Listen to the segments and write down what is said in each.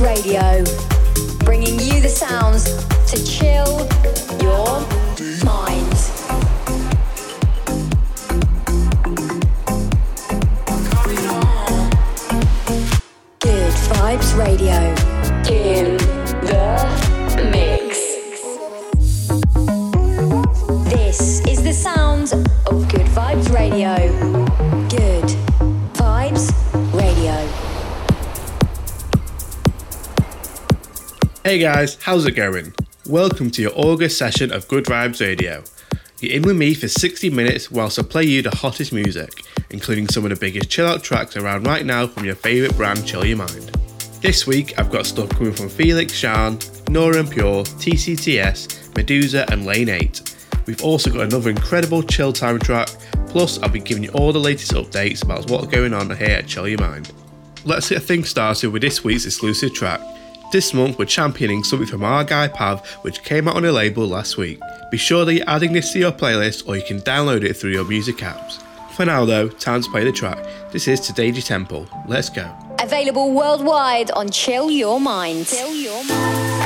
Radio, bringing you the sounds to chill your mind. Hey guys, how's it going? Welcome to your August session of Good Vibes Radio. You're in with me for 60 minutes whilst I play you the hottest music, including some of the biggest chill out tracks around right now from your favourite brand Chill Your Mind. This week I've got stuff coming from Felix Shan, Nora En Pure, TCTS, Medusa, and Lane 8. We've also got another incredible chill time track, plus I'll be giving you all the latest updates about what's going on here at Chill Your Mind. Let's get things started with this week's exclusive track. This month we're championing something from our guy Pav, which came out on a label last week. Be sure that you're adding this to your playlist or you can download it through your music apps. For now though, time to play the track. This is Tadaji Temple. Let's go. Available worldwide on Chill Your Mind. Chill Your Mind.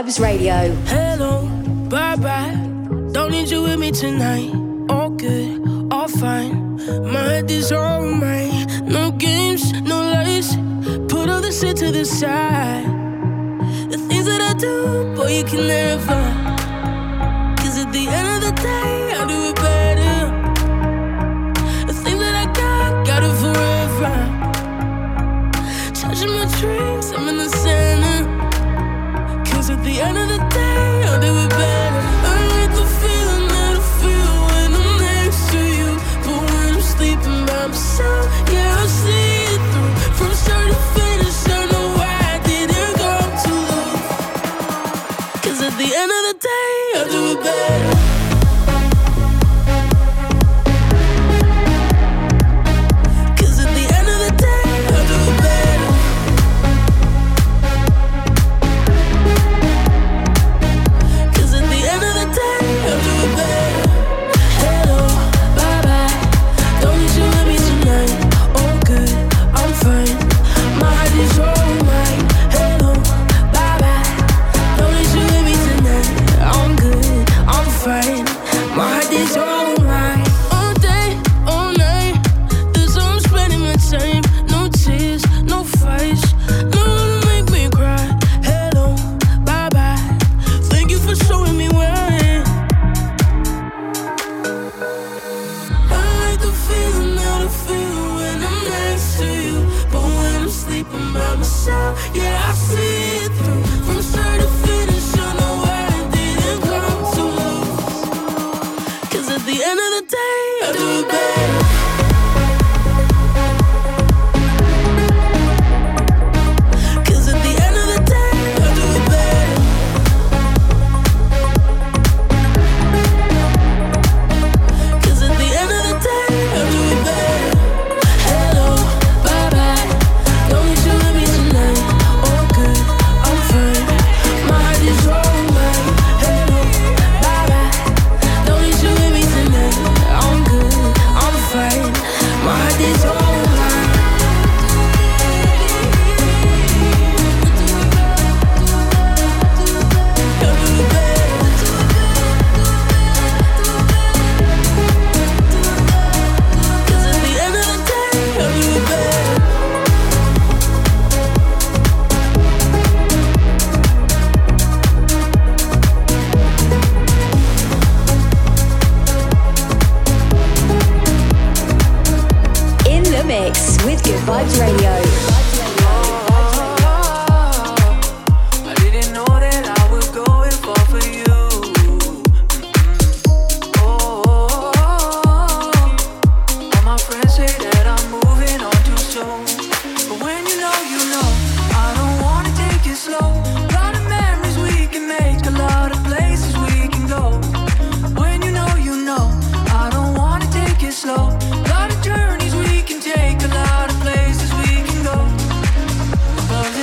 Vibes Radio. Hello, bye bye. Don't need you with me tonight. All good, all fine. My head is all mine. No games, no lies. Put all the shit to the side. The things that I do, boy, you can never find. yeah.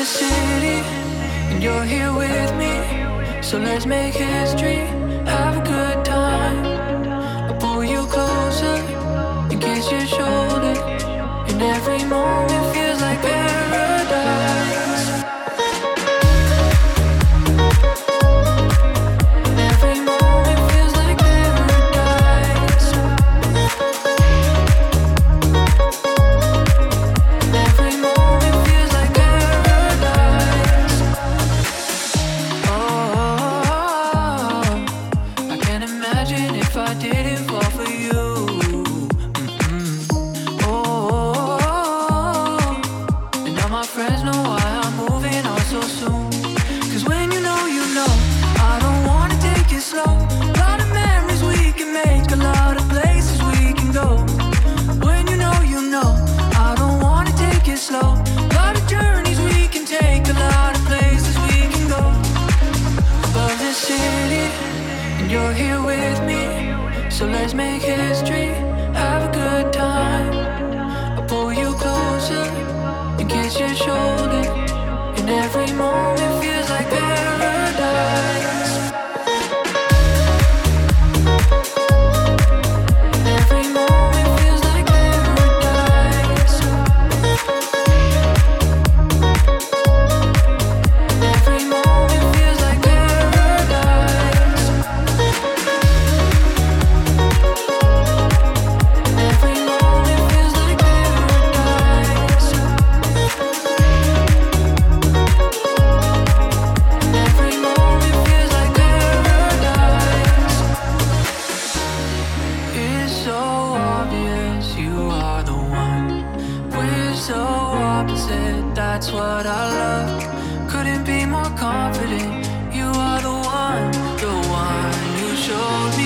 city, and you're here with me. So let's make history, have a good time. so obvious you are the one. We're so opposite, that's what I love. Couldn't be more confident. You are the one, the one you showed.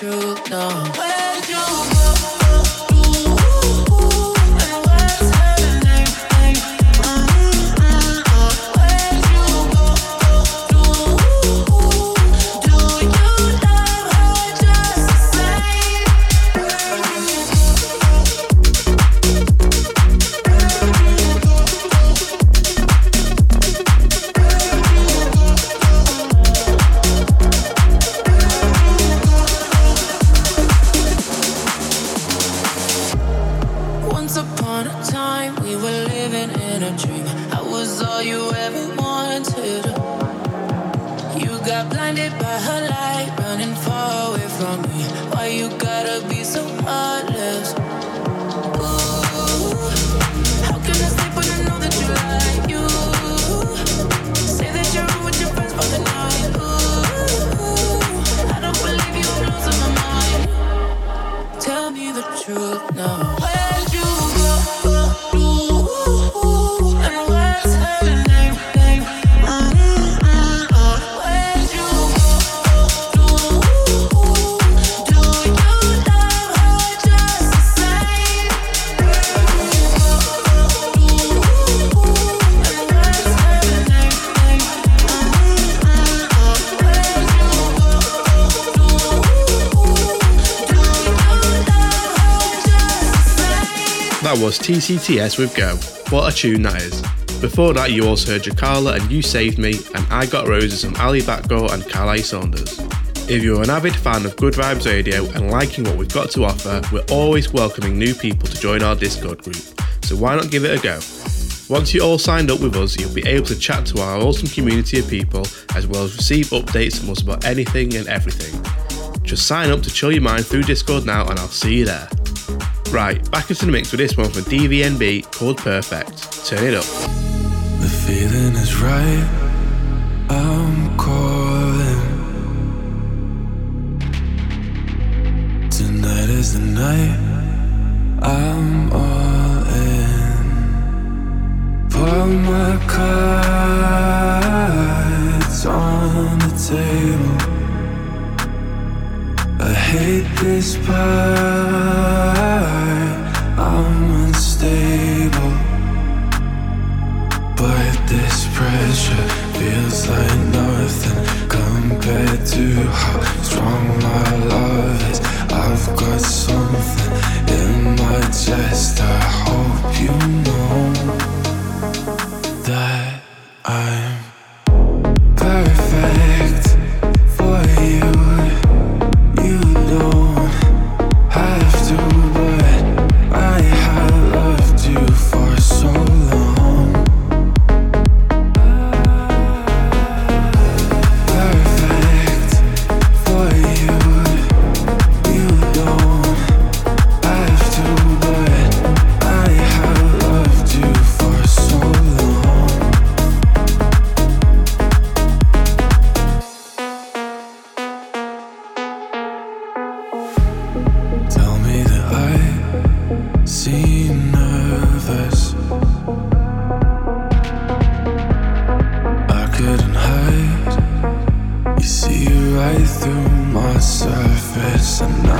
true, no. Where's your TCTS with Go. What a tune that is. Before that, you also heard Jakala and You Saved Me, and I Got Roses from Ali Batgo and Calais Saunders. If you're an avid fan of Good Vibes Radio and liking what we've got to offer, we're always welcoming new people to join our Discord group, so why not give it a go? Once you're all signed up with us, you'll be able to chat to our awesome community of people as well as receive updates from us about anything and everything. Just sign up to Chill Your Mind through Discord now, and I'll see you there. Right, back into the mix with this one from DVNB called Perfect. Turn it up. The feeling is right. I'm calling. Tonight is the night. I'm all in. Put my cards on the table. I hate this part. I'm unstable. But this pressure feels like nothing compared to how strong my love is. I've got something in my chest. I hope you know that I'm.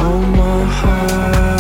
hold my heart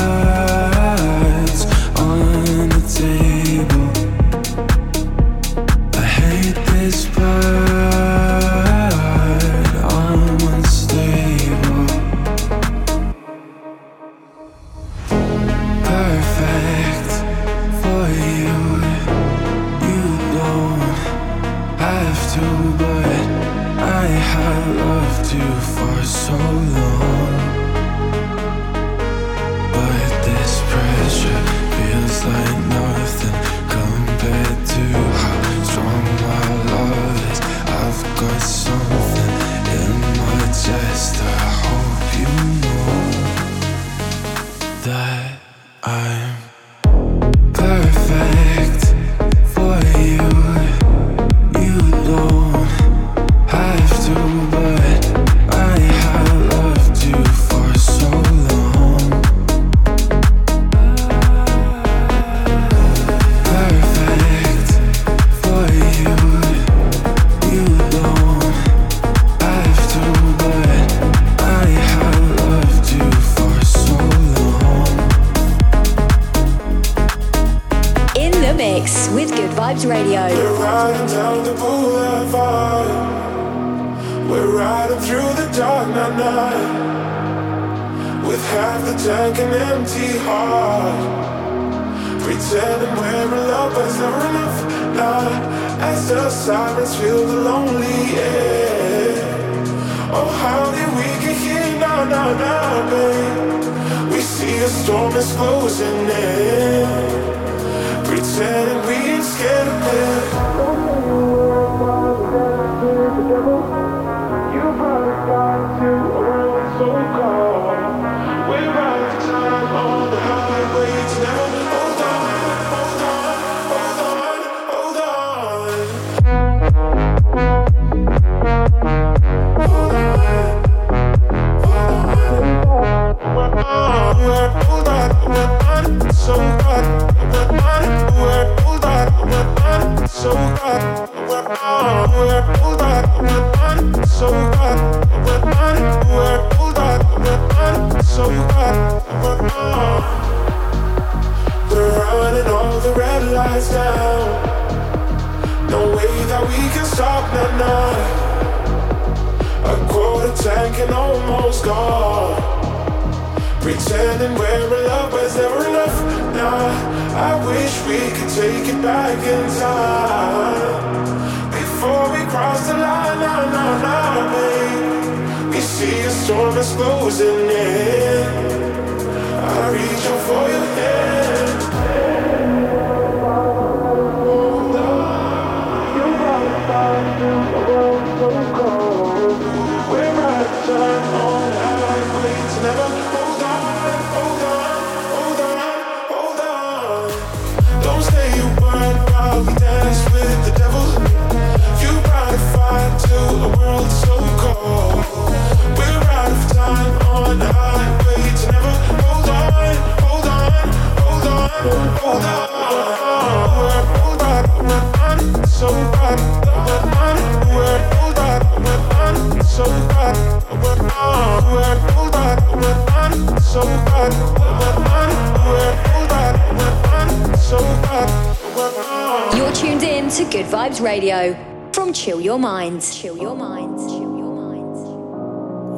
to Good Vibes Radio from Chill Your Minds. Chill Your Minds. Chill Your Minds.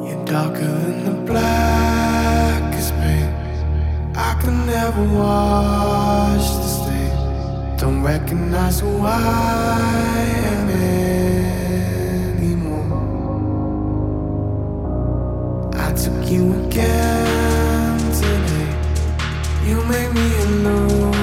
You're darker than the blackest paint. I can never wash the stain. Don't recognize who I am anymore. I took you again today. You made me alone.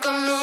Think I'm losing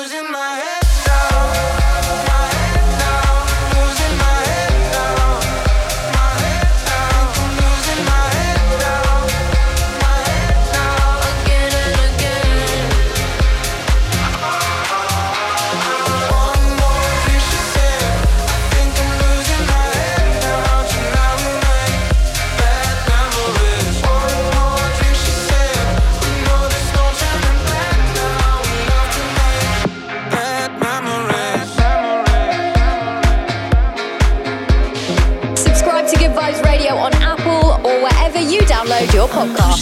download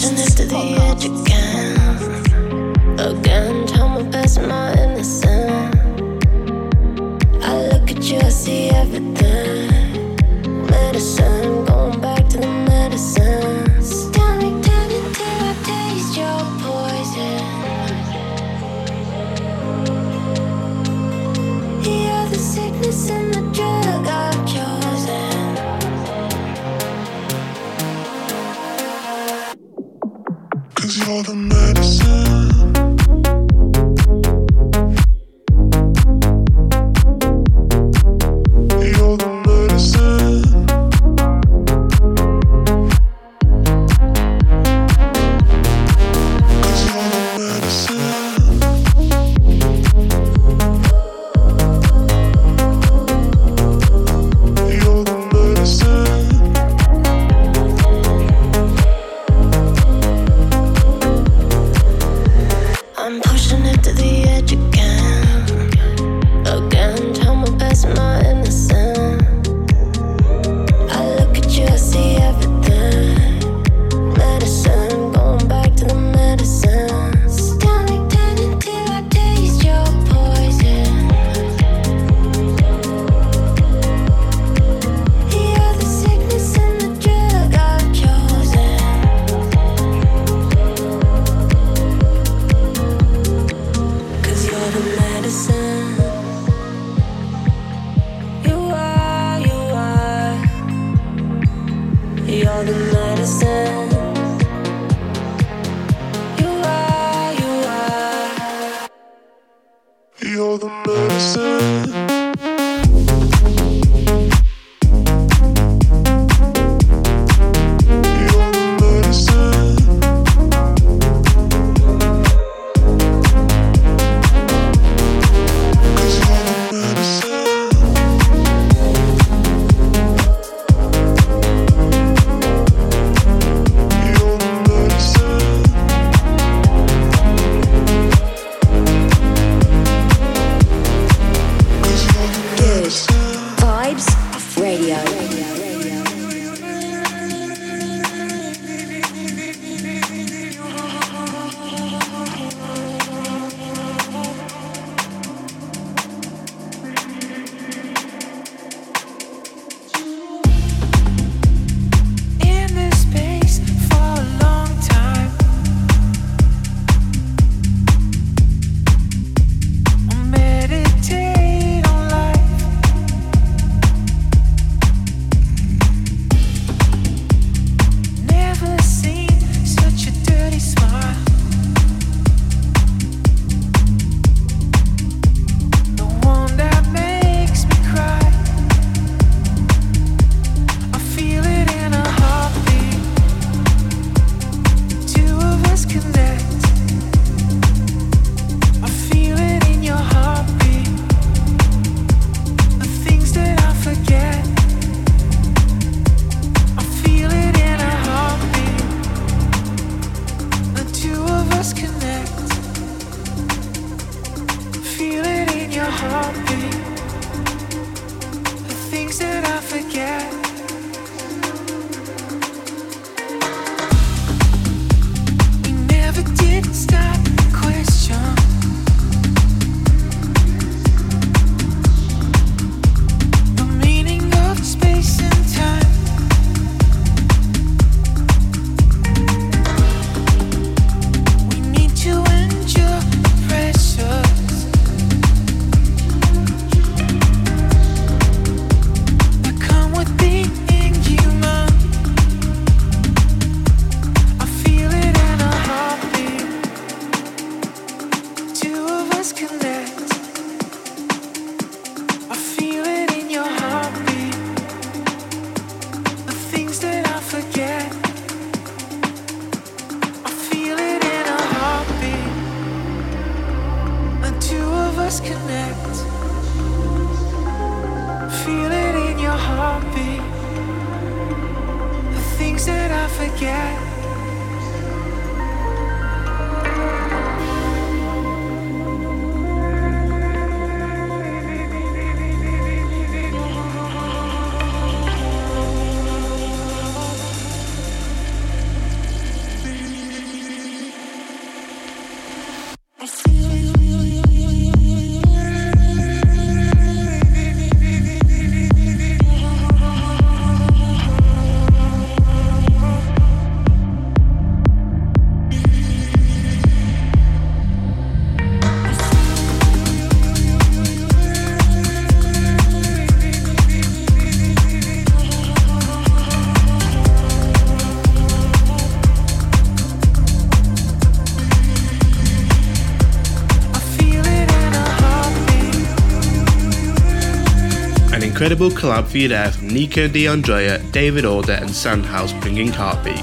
incredible collab for you there Nico DeAndrea, David Order, and Sandhouse bringing Heartbeat.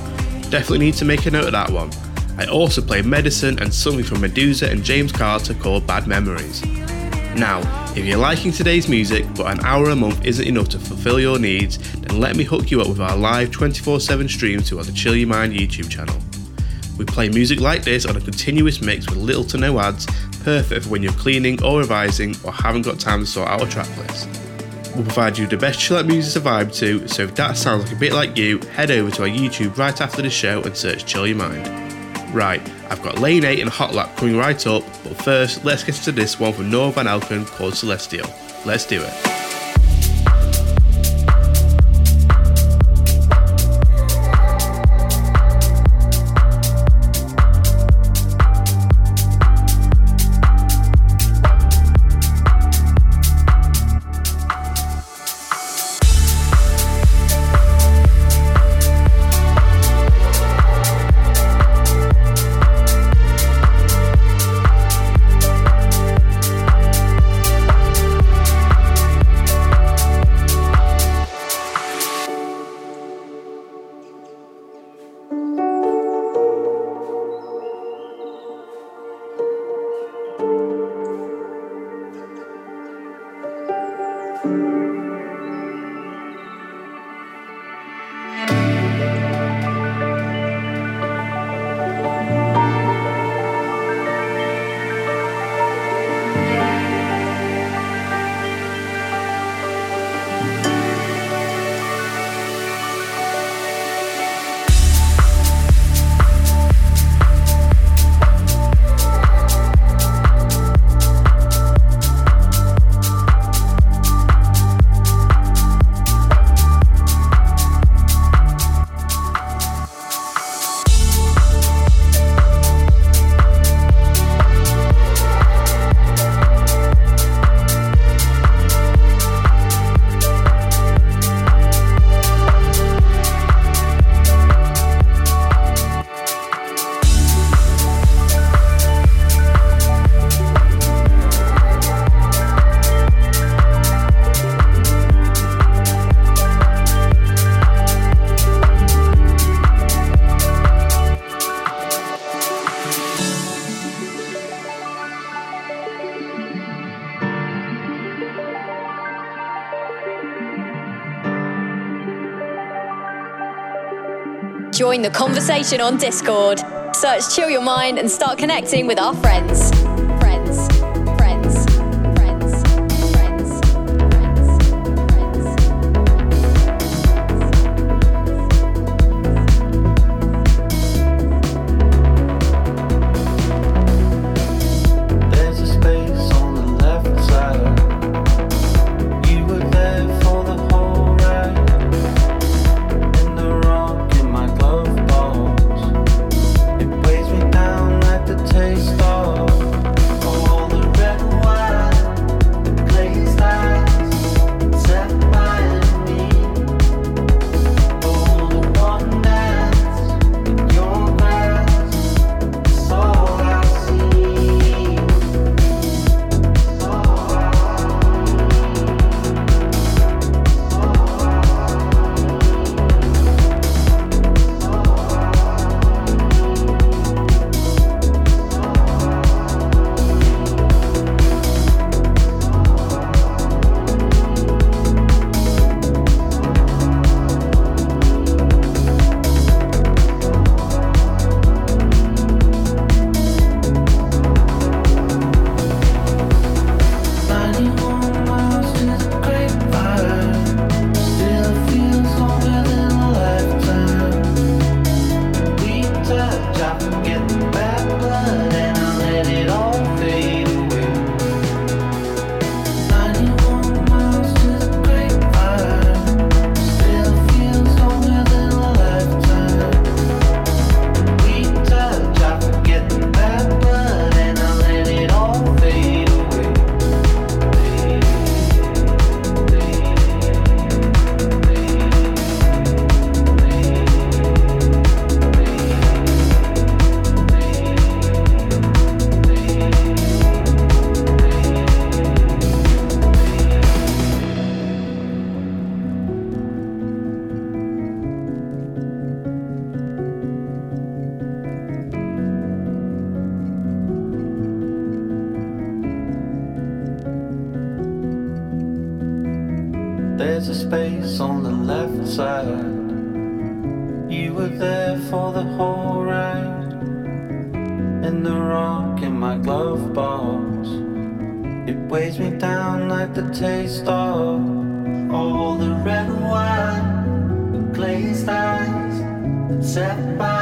Definitely need to make a note of that one. I also played Medicine and something from MEDUZA and James Carter called Bad Memories. Now, if you're liking today's music but an hour a month isn't enough to fulfill your needs, then let me hook you up with our live 24 7 stream to our The Chill Your Mind YouTube channel. We play music like this on a continuous mix with little to no ads, perfect for when you're cleaning or revising or haven't got time to sort out a track list. We'll provide you the best chill out music to vibe to, so if that sounds like a bit like you, head over to our YouTube right after the show and search Chill Your Mind. Right, I've got Lane 8 and Hot Lap coming right up, but first let's get into this one from Noah Van called Celestial. Let's do it. Join the conversation on Discord. Search Chill Your Mind and start connecting with our friends. Friends. Space on the left side. You were there for the whole ride. And the rock in my glove box. It weighs me down like the taste of all the red wine, the glazed eyes that set by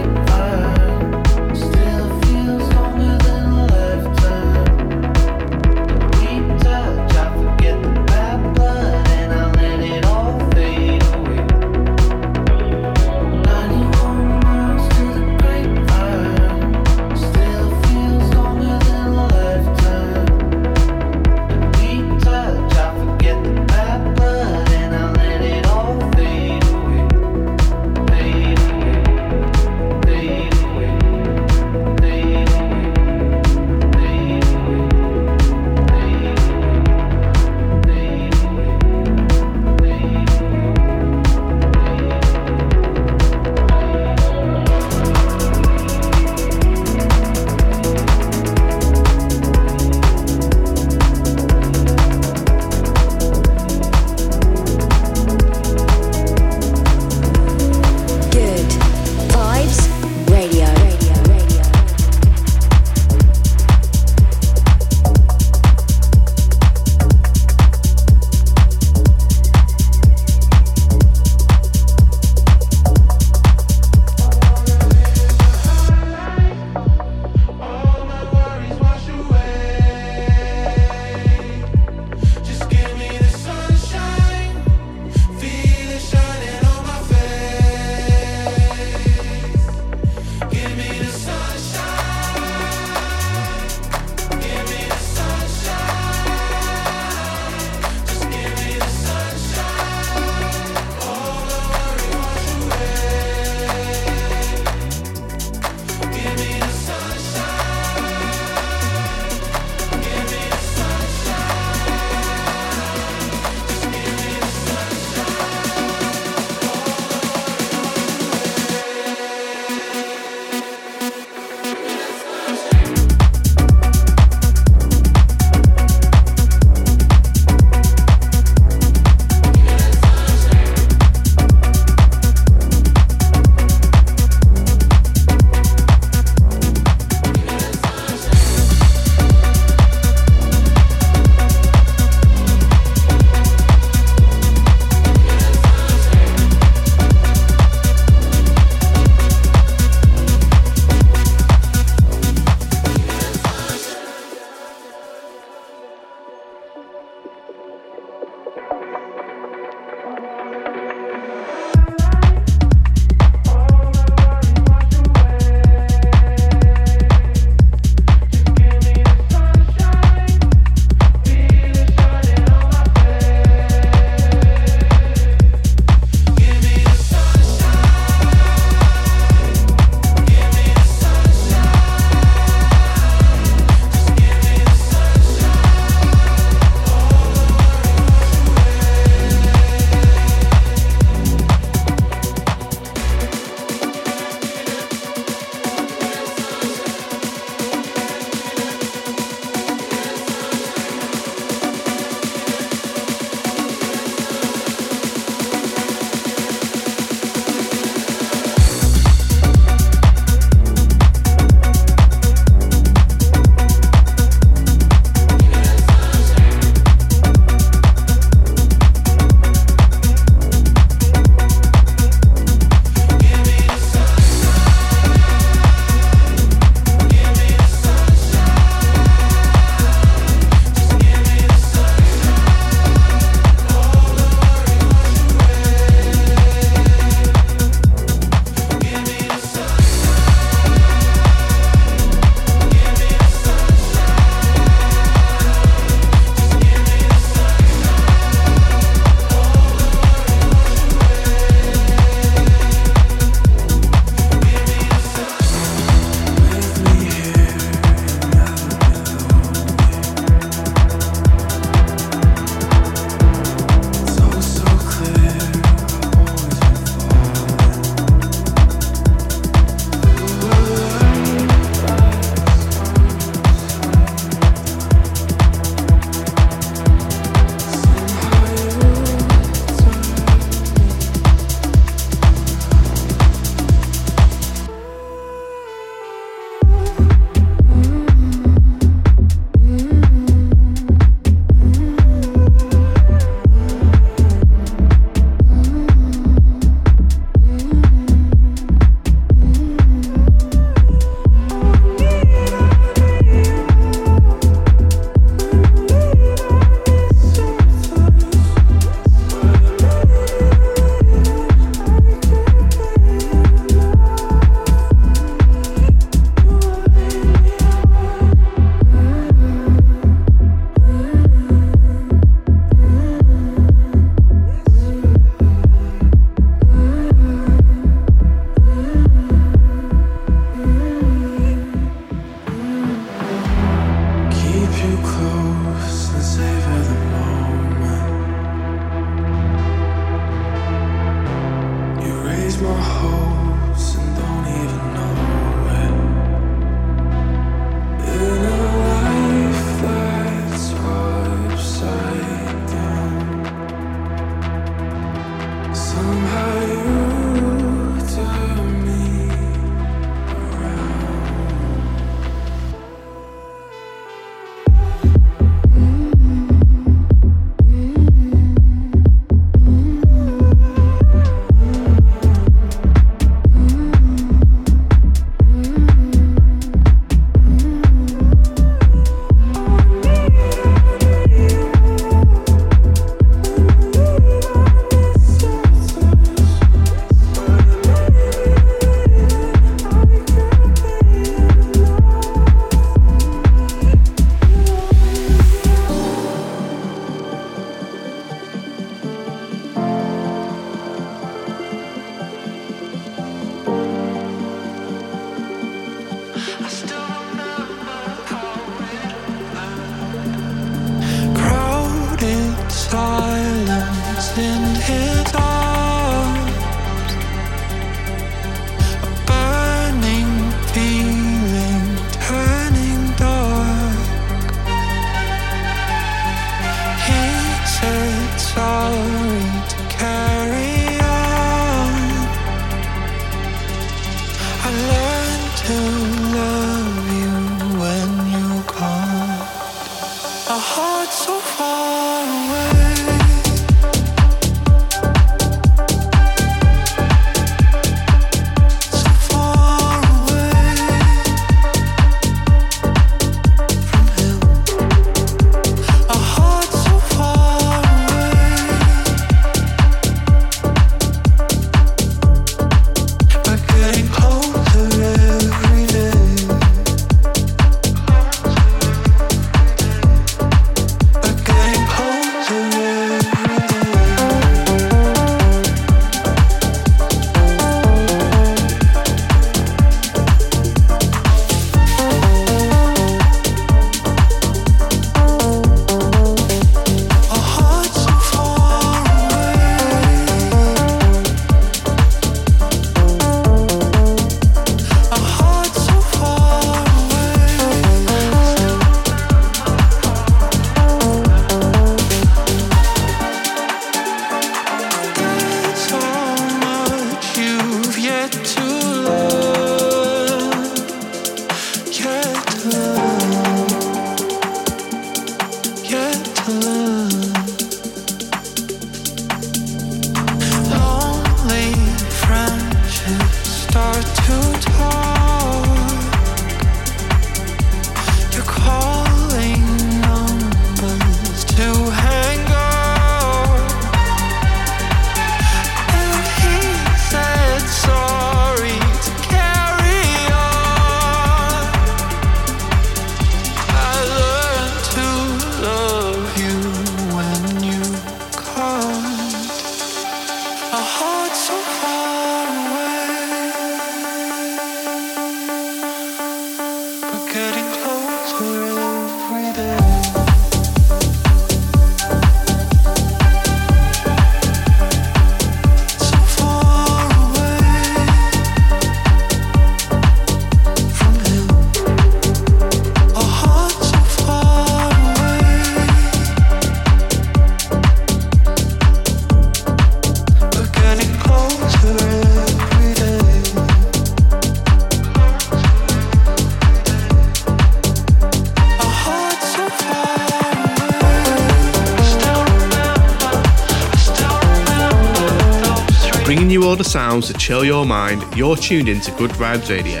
sounds to chill your mind, you're tuned in to Good Vibes Radio.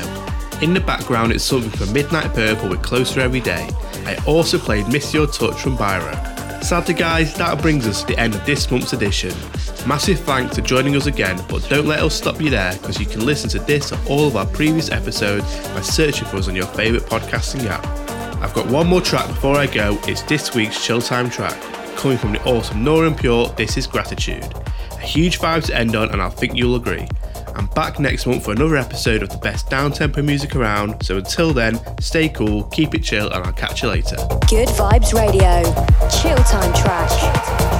In the background, it's something from Midnight Purple with Closer Every Day. I also played Miss Your Touch from Byro. Sadly, guys, that brings us to the end of this month's edition. Massive thanks for joining us again, but don't let us stop you there because you can listen to this or all of our previous episodes by searching for us on your favourite podcasting app. I've got one more track before I go, it's this week's Chill Time track. Coming from the awesome Nora En Pure, this is Gratitude. Huge vibe to end on, and I think you'll agree. I'm back next month for another episode of the best downtempo music around. So until then, stay cool, keep it chill, and I'll catch you later. Good Vibes Radio. Chill time track.